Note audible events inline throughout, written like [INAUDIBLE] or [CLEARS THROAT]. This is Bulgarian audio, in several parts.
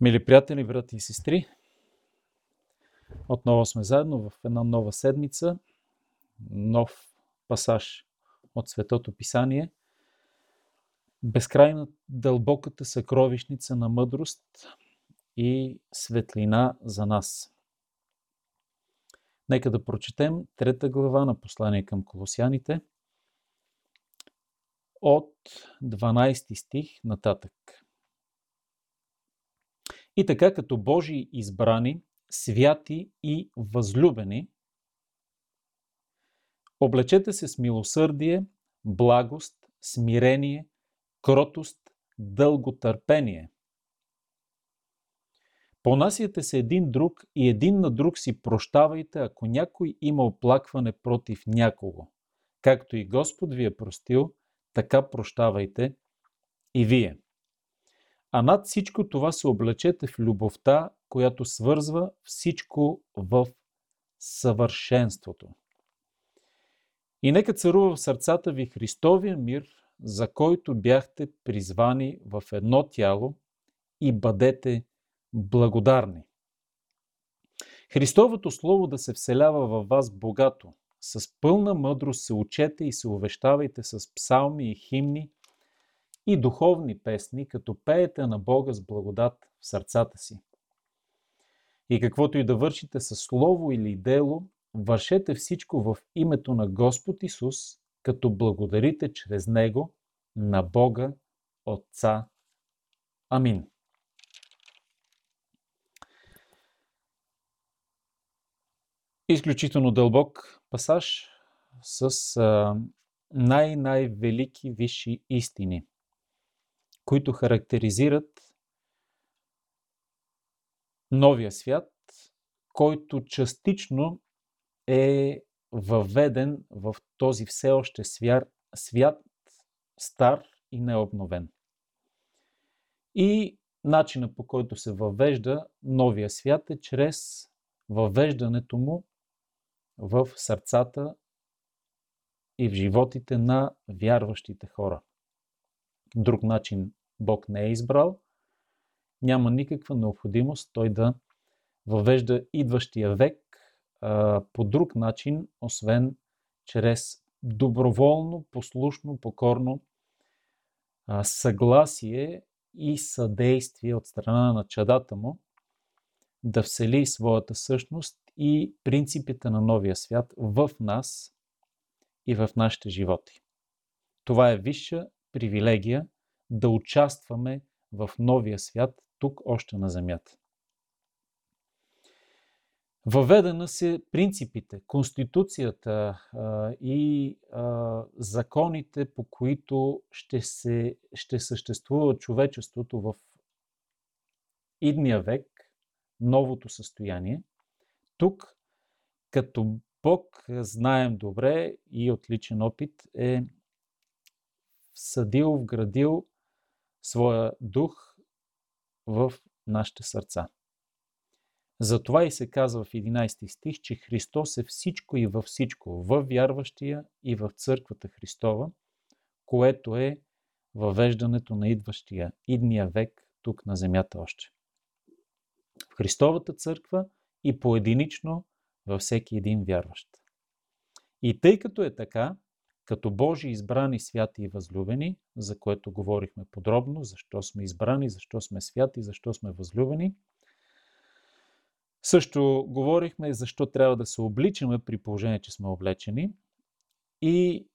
Мили приятели, брати и сестри, отново сме заедно в една нова седмица, нов пасаж от Светото Писание, безкрайна дълбоката съкровищница на мъдрост и светлина за нас. Нека да прочетем трета глава на послание към колосяните от 12 стих нататък. И така като Божии избрани, святи и възлюбени, облечете се с милосърдие, благост, смирение, кротост, дълготърпение. Понасяте се един друг и един на друг си прощавайте, ако някой има оплакване против някого. Както и Господ ви е простил, така прощавайте и вие. А над всичко това се облечете в любовта, която свързва всичко в съвършенството. И нека царува в сърцата ви Христовия мир, за който бяхте призвани в едно тяло и бъдете благодарни. Христовото Слово да се вселява във вас богато, с пълна мъдрост се учете и се увещавайте с псалми и химни и духовни песни, като пеете на Бога с благодат в сърцата си. И каквото и да вършите със слово или дело, вършете всичко в името на Господ Исус, като благодарите чрез Него на Бога Отца. Амин. Изключително дълбок пасаж с най-най-велики висши истини – които характеризират новия свят, който частично е въведен в този все още свят, свят стар и необновен. И начина по който се въвежда новия свят е чрез въвеждането му в сърцата и в животите на вярващите хора. Друг начин Бог не е избрал, няма никаква необходимост той да въвежда идващия век а, по друг начин, освен чрез доброволно, послушно, покорно а, съгласие и съдействие от страна на чадата му да всели своята същност и принципите на новия свят в нас и в нашите животи. Това е висша привилегия да участваме в новия свят, тук още на Земята. Въведена се принципите, конституцията а, и а, законите, по които ще, се, ще съществува човечеството в идния век, новото състояние. Тук, като Бог, знаем добре и от личен опит, е всъдил, вградил своя дух в нашите сърца. Затова и се казва в 11 стих, че Христос е всичко и във всичко, в вярващия и в църквата Христова, което е въвеждането на идващия, идния век тук на земята още. В Христовата църква и поединично във всеки един вярващ. И тъй като е така, като Божи избрани, святи и възлюбени, за което говорихме подробно, защо сме избрани, защо сме святи, защо сме възлюбени. Също говорихме защо трябва да се обличаме при положение, че сме облечени. И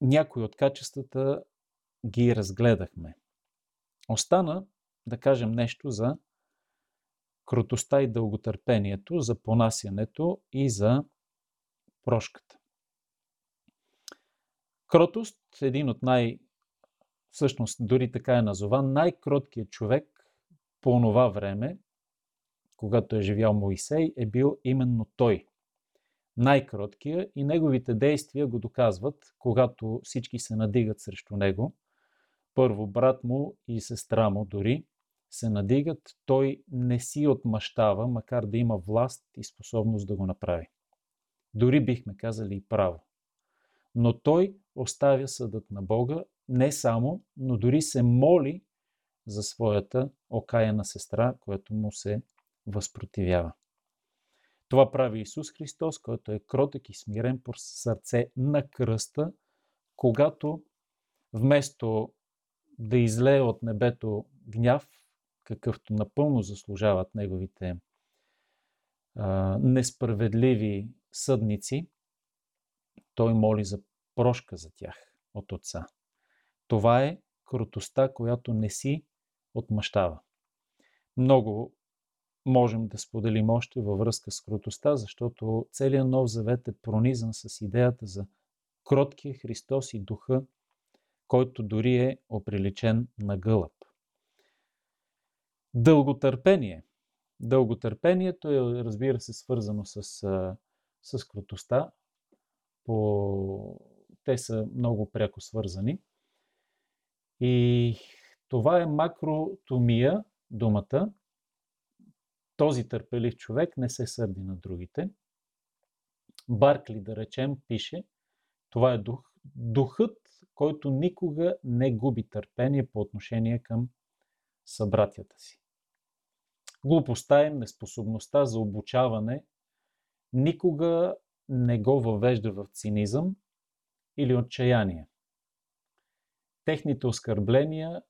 някои от качествата ги разгледахме. Остана да кажем нещо за крутостта и дълготърпението, за понасянето и за прошката. Кротост, един от най- всъщност дори така е назован, най-кроткият човек по това време, когато е живял Моисей, е бил именно той. Най-кроткия и неговите действия го доказват, когато всички се надигат срещу него. Първо, брат му и сестра му дори се надигат, той не си отмъщава, макар да има власт и способност да го направи. Дори бихме казали и право но той оставя съдът на Бога не само, но дори се моли за своята окаяна сестра, която му се възпротивява. Това прави Исус Христос, който е кротък и смирен по сърце на кръста, когато вместо да излее от небето гняв, какъвто напълно заслужават неговите а, несправедливи съдници, той моли за прошка за тях от Отца. Това е крутостта, която не си отмъщава. Много можем да споделим още във връзка с крутостта, защото целият Нов Завет е пронизан с идеята за кроткия Христос и Духа, който дори е оприличен на гълъб. Дълготърпение. Дълготърпението е, разбира се, свързано с, с крутостта. По... Те са много пряко свързани. И това е макротомия, думата. Този търпелив човек не се сърди на другите. Баркли, да речем, пише, това е дух, духът, който никога не губи търпение по отношение към събратята си. Глупостта им, неспособността за обучаване никога не го въвежда в цинизъм или отчаяние. Техните оскърбления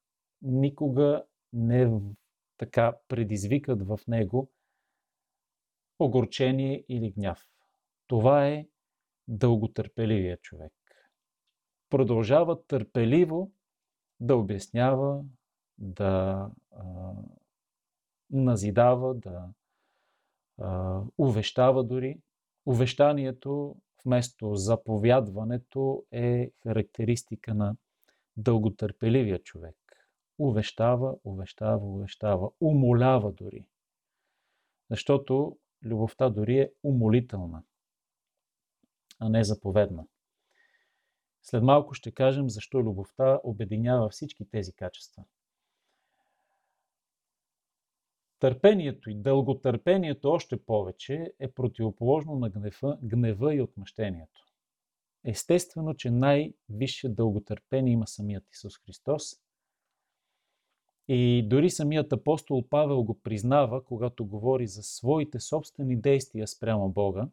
никога не така предизвикат в него огорчение или гняв. Това е дълготърпеливия човек. Продължава търпеливо да обяснява, да а, назидава, да а, увещава дори. Увещанието вместо заповядването е характеристика на дълготърпеливия човек. Увещава, увещава, увещава, умолява дори. Защото любовта дори е умолителна, а не заповедна. След малко ще кажем защо любовта обединява всички тези качества – Търпението и дълготърпението още повече е противоположно на гнева, гнева и отмъщението. Естествено, че най-висше дълготърпение има самият Исус Христос. И дори самият апостол Павел го признава, когато говори за своите собствени действия спрямо Бога.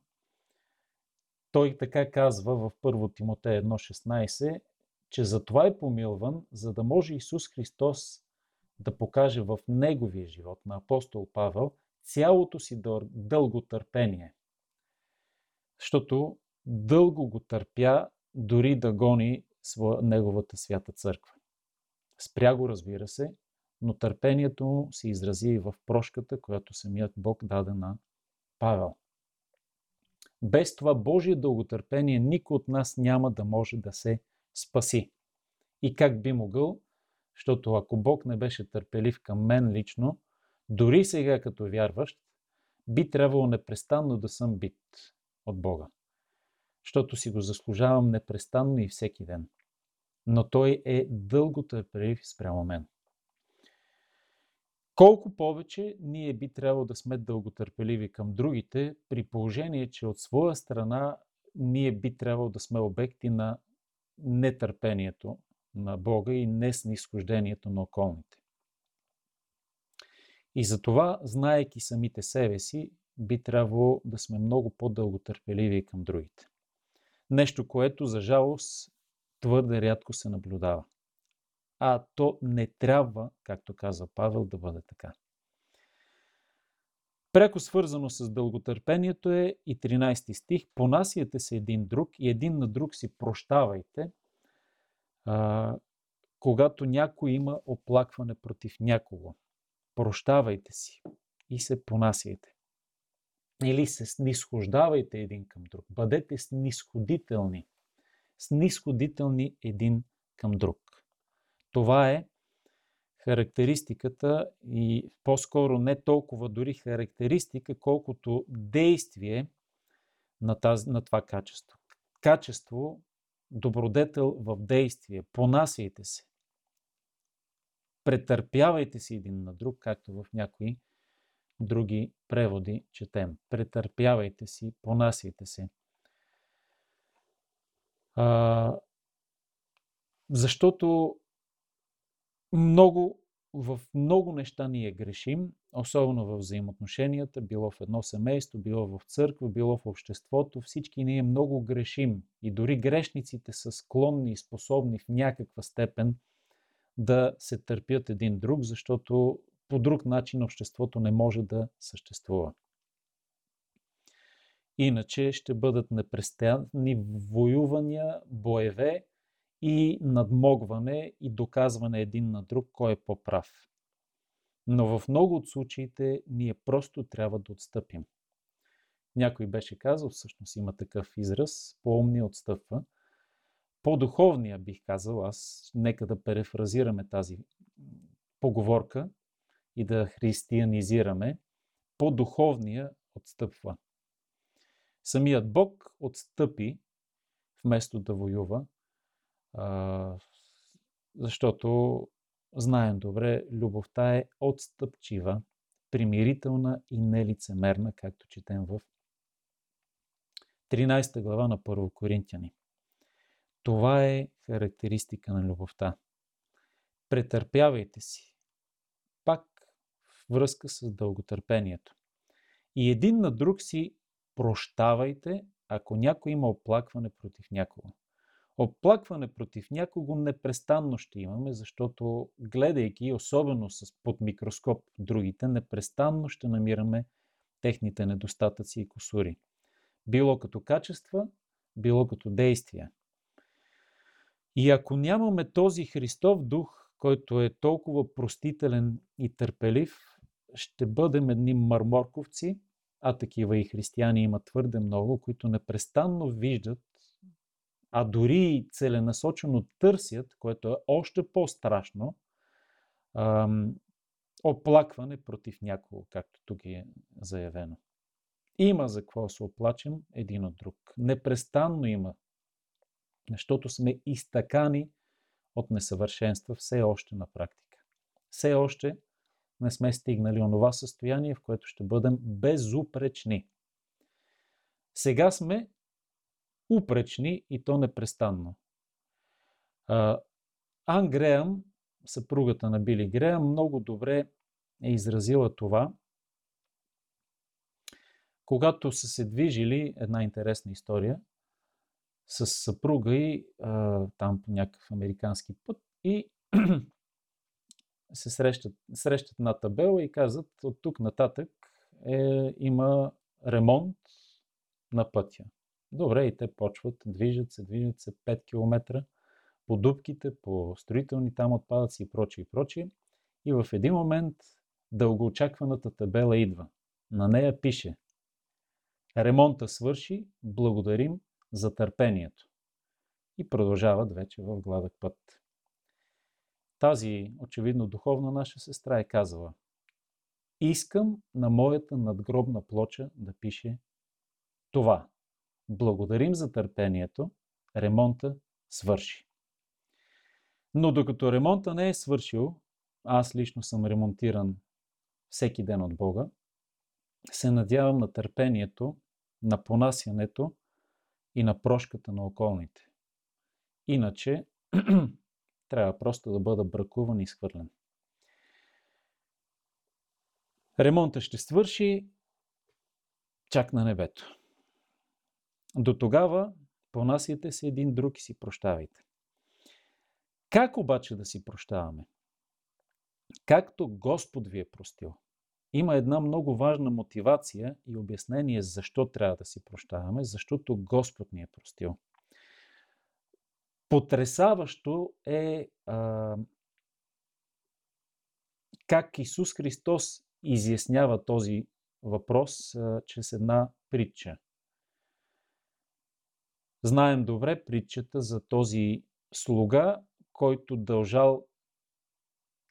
Той така казва в 1 Тимотея 1.16, че за това е помилван, за да може Исус Христос да покаже в неговия живот на апостол Павел цялото си дълго търпение. Защото дълго го търпя дори да гони своя, неговата свята църква. Спря го, разбира се, но търпението му се изрази и в прошката, която самият Бог даде на Павел. Без това Божие дълготърпение никой от нас няма да може да се спаси. И как би могъл защото ако Бог не беше търпелив към мен лично, дори сега като вярващ, би трябвало непрестанно да съм бит от Бога. Защото си го заслужавам непрестанно и всеки ден. Но Той е дълго търпелив спрямо мен. Колко повече ние би трябвало да сме дълготърпеливи към другите, при положение, че от своя страна ние би трябвало да сме обекти на нетърпението на Бога и не с нисхождението на околните. И затова, знаеки самите себе си, би трябвало да сме много по-дълго търпеливи към другите. Нещо, което, за жалост, твърде рядко се наблюдава. А то не трябва, както каза Павел, да бъде така. Преко свързано с дълготърпението е и 13 стих. Понасяте се един друг и един на друг си прощавайте, а, когато някой има оплакване против някого. Прощавайте си и се понасяйте. Или се снисхождавайте един към друг. Бъдете снисходителни. Снисходителни един към друг. Това е характеристиката и по-скоро не толкова дори характеристика, колкото действие на, тази, на това качество. Качество, добродетел в действие. Понасяйте се. Претърпявайте си един на друг, както в някои други преводи четем. Претърпявайте си, понасяйте се. А, защото много в много неща ние грешим, особено в взаимоотношенията, било в едно семейство, било в църква, било в обществото. Всички ние много грешим и дори грешниците са склонни и способни в някаква степен да се търпят един друг, защото по друг начин обществото не може да съществува. Иначе ще бъдат непрестанни воювания, боеве и надмогване и доказване един на друг кой е по-прав. Но в много от случаите ние просто трябва да отстъпим. Някой беше казал, всъщност има такъв израз, по-умния отстъпва. По-духовния бих казал, аз нека да перефразираме тази поговорка и да християнизираме, по-духовния отстъпва. Самият Бог отстъпи, вместо да воюва, защото знаем добре, любовта е отстъпчива, примирителна и нелицемерна, както четем в 13 глава на Първо Коринтияни. Това е характеристика на любовта. Претърпявайте си. Пак връзка с дълготърпението. И един на друг си прощавайте, ако някой има оплакване против някого. Оплакване против някого непрестанно ще имаме, защото гледайки, особено с под микроскоп другите, непрестанно ще намираме техните недостатъци и косури. Било като качества, било като действия. И ако нямаме този Христов дух, който е толкова простителен и търпелив, ще бъдем едни марморковци, а такива и християни има твърде много, които непрестанно виждат а дори целенасочено търсят, което е още по-страшно, оплакване против някого, както тук е заявено. Има за какво се оплачем един от друг. Непрестанно има, защото сме изтъкани от несъвършенства все още на практика. Все още не сме стигнали онова състояние, в което ще бъдем безупречни. Сега сме упречни и то непрестанно. Ан Греъм, съпругата на Били Греъм, много добре е изразила това. Когато са се движили, една интересна история, с съпруга и там по някакъв американски път и [CLEARS THROAT] се срещат, срещат на табела и казват от тук нататък е, има ремонт на пътя. Добре, и те почват, движат се, движат се 5 км по дубките, по строителни там отпадъци и прочие и прочие. И в един момент дългоочакваната табела идва. На нея пише Ремонта свърши, благодарим за търпението. И продължават вече в гладък път. Тази, очевидно духовна наша сестра е казала Искам на моята надгробна плоча да пише това. Благодарим за търпението, ремонта свърши. Но докато ремонта не е свършил, аз лично съм ремонтиран всеки ден от Бога, се надявам на търпението, на понасянето и на прошката на околните. Иначе [CLEARS THROAT] трябва просто да бъда бракуван и изхвърлен. Ремонта ще свърши чак на небето. До тогава понасяйте се един друг и си прощавайте. Как обаче да си прощаваме? Както Господ ви е простил. Има една много важна мотивация и обяснение защо трябва да си прощаваме, защото Господ ни е простил. Потресаващо е а, как Исус Христос изяснява този въпрос а, чрез една притча. Знаем добре притчата за този слуга, който дължал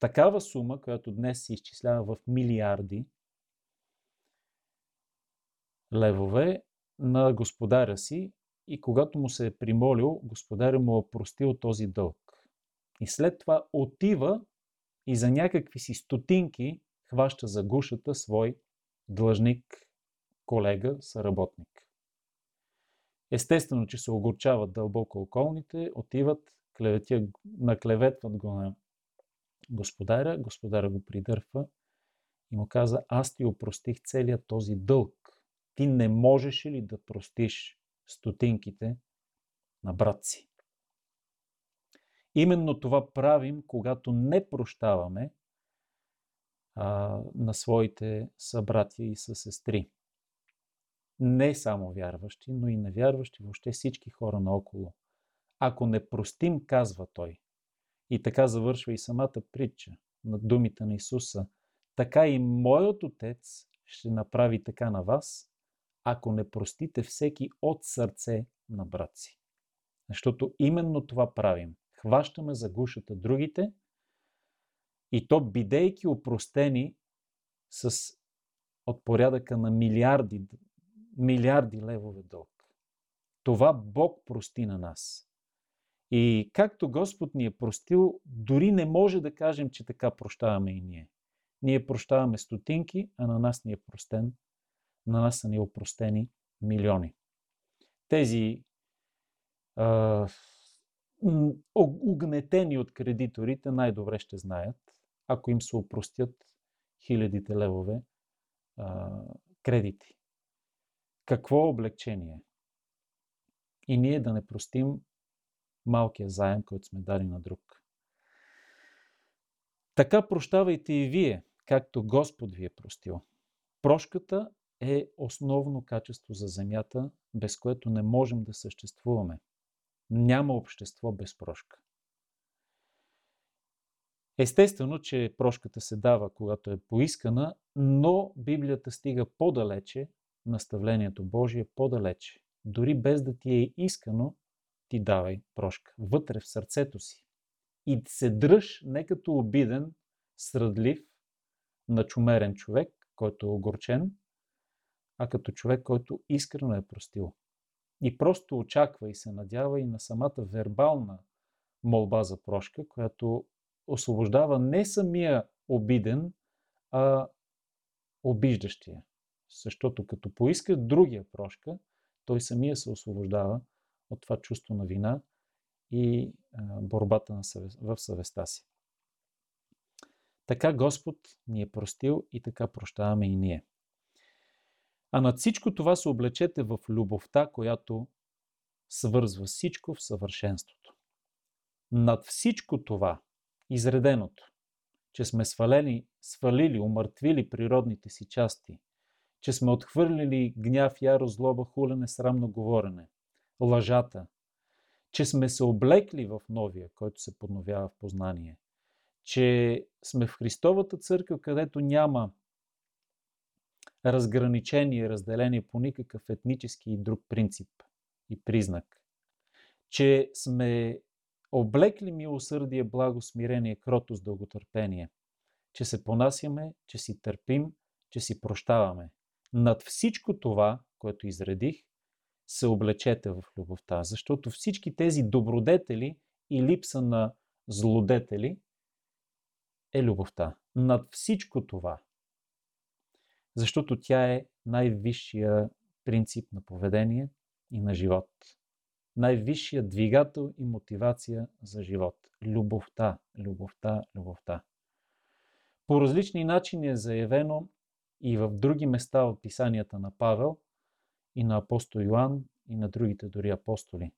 такава сума, която днес се изчислява в милиарди левове на господаря си и когато му се е примолил, господаря му е простил този дълг. И след това отива и за някакви си стотинки хваща за гушата свой длъжник, колега, съработник. Естествено, че се огорчават дълбоко околните, отиват, клеветя, наклеветват го на господаря, господаря го придърпва и му каза, аз ти опростих целият този дълг. Ти не можеш ли да простиш стотинките на брат си? Именно това правим, когато не прощаваме а, на своите събратия и съсестри. Не само вярващи, но и невярващи, въобще всички хора наоколо. Ако не простим, казва той, и така завършва и самата притча на думите на Исуса, така и моят Отец ще направи така на вас, ако не простите всеки от сърце на брат си. Защото именно това правим. Хващаме за гушата другите и то бидейки опростени с от порядъка на милиарди, милиарди левове дълг. Това Бог прости на нас. И както Господ ни е простил, дори не може да кажем, че така прощаваме и ние. Ние прощаваме стотинки, а на нас ни е простен, на нас са ни опростени милиони. Тези а, огнетени от кредиторите най-добре ще знаят, ако им се опростят хилядите левове а, кредити. Какво облегчение? И ние да не простим малкия заем, който сме дали на друг. Така прощавайте и вие, както Господ ви е простил. Прошката е основно качество за земята, без което не можем да съществуваме. Няма общество без прошка. Естествено, че прошката се дава, когато е поискана, но Библията стига по-далече, наставлението Божие по-далече. Дори без да ти е искано, ти давай прошка. Вътре в сърцето си. И се дръж не като обиден, срадлив, начумерен човек, който е огорчен, а като човек, който искрено е простил. И просто очаква и се надява и на самата вербална молба за прошка, която освобождава не самия обиден, а обиждащия. Защото като поиска другия прошка, той самия се освобождава от това чувство на вина и борбата в съвестта си. Така Господ ни е простил и така прощаваме и ние. А над всичко това се облечете в любовта, която свързва всичко в съвършенството. Над всичко това, изреденото, че сме свалени, свалили, умъртвили природните си части, че сме отхвърлили гняв, яро, злоба, хулене, срамно говорене, лъжата, че сме се облекли в новия, който се подновява в познание, че сме в Христовата църква, където няма разграничение, разделение по никакъв етнически и друг принцип и признак, че сме облекли милосърдие, благо, смирение, кротост, дълготърпение, че се понасяме, че си търпим, че си прощаваме. Над всичко това, което изредих, се облечете в любовта, защото всички тези добродетели и липса на злодетели е любовта. Над всичко това. Защото тя е най-висшия принцип на поведение и на живот. Най-висшия двигател и мотивация за живот. Любовта, любовта, любовта. По различни начини е заявено и в други места от писанията на Павел – и на апостол Йоанн и на другите дори апостоли.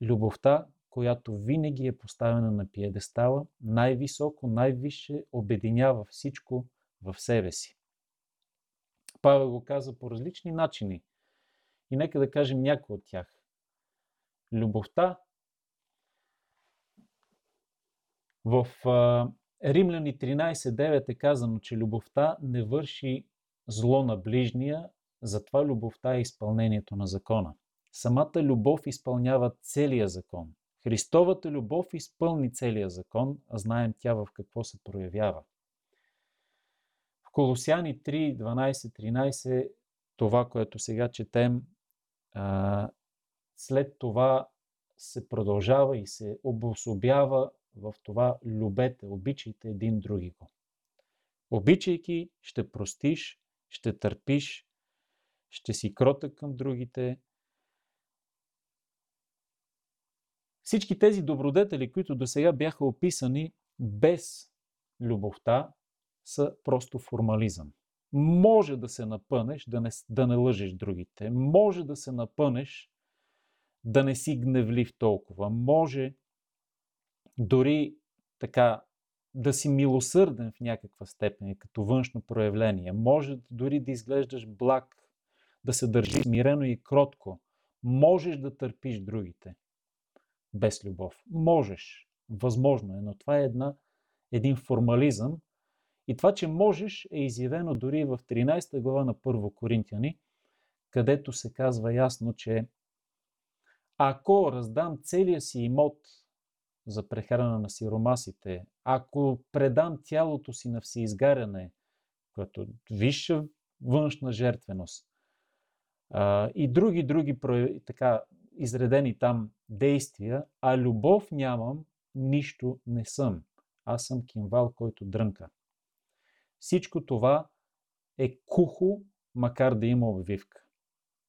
Любовта, която винаги е поставена на пиедестала, най-високо, най-висше обединява всичко в себе си. Павел го каза по различни начини. И нека да кажем някои от тях. Любовта в Римляни 13.9 е казано, че любовта не върши зло на ближния, затова любовта е изпълнението на закона. Самата любов изпълнява целия закон. Христовата любов изпълни целия закон, а знаем тя в какво се проявява. В Колосяни 3, 12, 13, това, което сега четем, след това се продължава и се обособява в това любете, обичайте един други го. Обичайки, ще простиш, ще търпиш, ще си кротък към другите. Всички тези добродетели, които до сега бяха описани без любовта са просто формализъм. Може да се напънеш, да не, да не лъжеш другите. Може да се напънеш, да не си гневлив толкова. Може дори така да си милосърден в някаква степен, като външно проявление. Може дори да изглеждаш благ, да се държи смирено и кротко. Можеш да търпиш другите без любов. Можеш. Възможно е, но това е една, един формализъм. И това, че можеш, е изявено дори в 13 глава на 1 Коринтияни, където се казва ясно, че ако раздам целия си имот за прехрана на сиромасите, ако предам тялото си на всеизгаряне, което висша външна жертвеност, а, и други, други така изредени там действия, а любов нямам, нищо не съм. Аз съм кимвал, който дрънка. Всичко това е кухо, макар да има обвивка.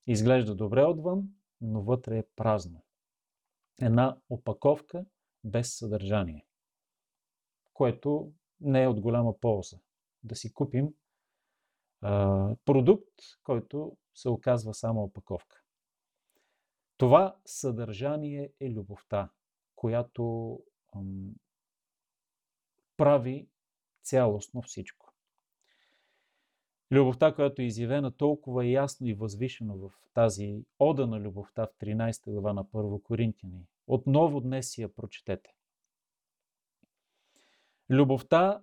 Изглежда добре отвън, но вътре е празно. Една опаковка без съдържание, което не е от голяма полза. Да си купим а, продукт, който се оказва само опаковка. Това съдържание е любовта, която ам, прави цялостно всичко. Любовта, която е изявена толкова ясно и възвишено в тази ода на любовта в 13 глава на Първо Коринтияни. Отново днес си я прочетете. Любовта,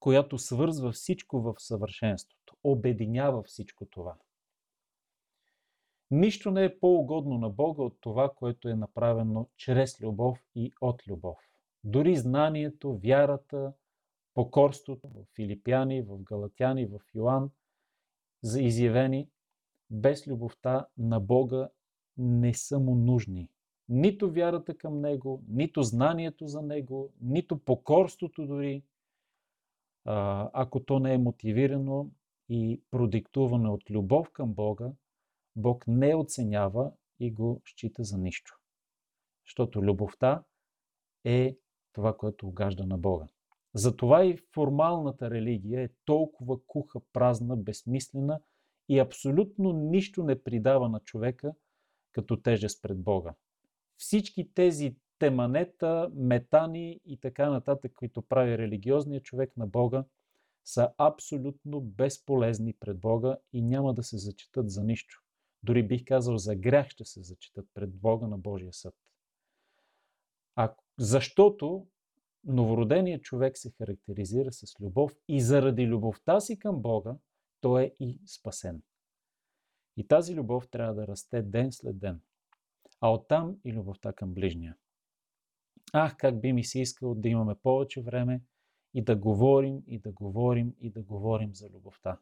която свързва всичко в съвършенството, обединява всичко това – Нищо не е по-угодно на Бога от това, което е направено чрез любов и от любов. Дори знанието, вярата, покорството в Филипяни, в Галатяни, в Йоан, за изявени, без любовта на Бога не са му нужни. Нито вярата към Него, нито знанието за Него, нито покорството дори, ако то не е мотивирано и продиктувано от любов към Бога, Бог не оценява и го счита за нищо. Защото любовта е това, което угажда на Бога. Затова и формалната религия е толкова куха, празна, безсмислена и абсолютно нищо не придава на човека като тежест пред Бога. Всички тези теманета, метани и така нататък, които прави религиозният човек на Бога, са абсолютно безполезни пред Бога и няма да се зачитат за нищо. Дори бих казал, за грях ще се зачитат пред Бога на Божия съд. А, защото новороденият човек се характеризира с любов и заради любовта си към Бога, той е и спасен. И тази любов трябва да расте ден след ден. А оттам и любовта към ближния. Ах, как би ми се искало да имаме повече време и да говорим, и да говорим, и да говорим за любовта.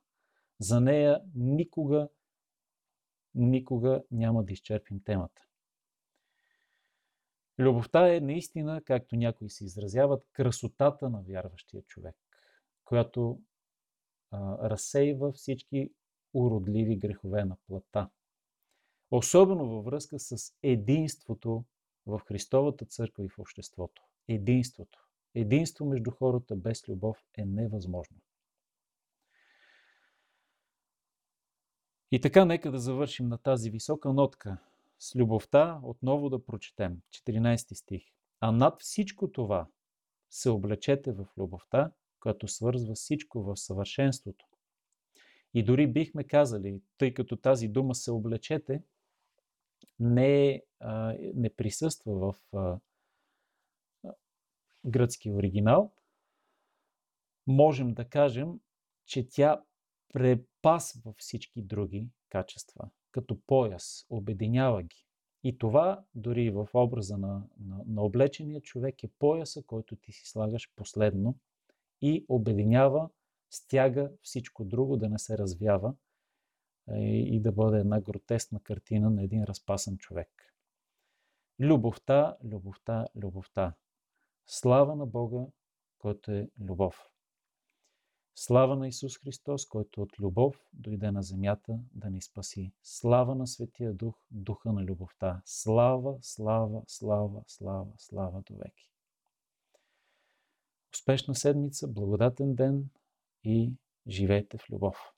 За нея никога никога няма да изчерпим темата. Любовта е наистина, както някои се изразяват, красотата на вярващия човек, която а, разсейва всички уродливи грехове на плата. Особено във връзка с единството в Христовата църква и в обществото. Единството. Единство между хората без любов е невъзможно. И така, нека да завършим на тази висока нотка. С любовта отново да прочетем 14 стих. А над всичко това се облечете в любовта, която свързва всичко в съвършенството. И дори бихме казали, тъй като тази дума се облечете, не, не присъства в гръцки оригинал, можем да кажем, че тя препасва всички други качества, като пояс, обединява ги. И това, дори в образа на, на, на облечения човек, е пояса, който ти си слагаш последно и обединява, стяга всичко друго да не се развява и да бъде една гротесна картина на един разпасан човек. Любовта, любовта, любовта. Слава на Бога, който е любов. Слава на Исус Христос, който от любов дойде на земята да ни спаси. Слава на Светия Дух, Духа на любовта. Слава, слава, слава, слава, слава до веки. Успешна седмица, благодатен ден и живейте в любов!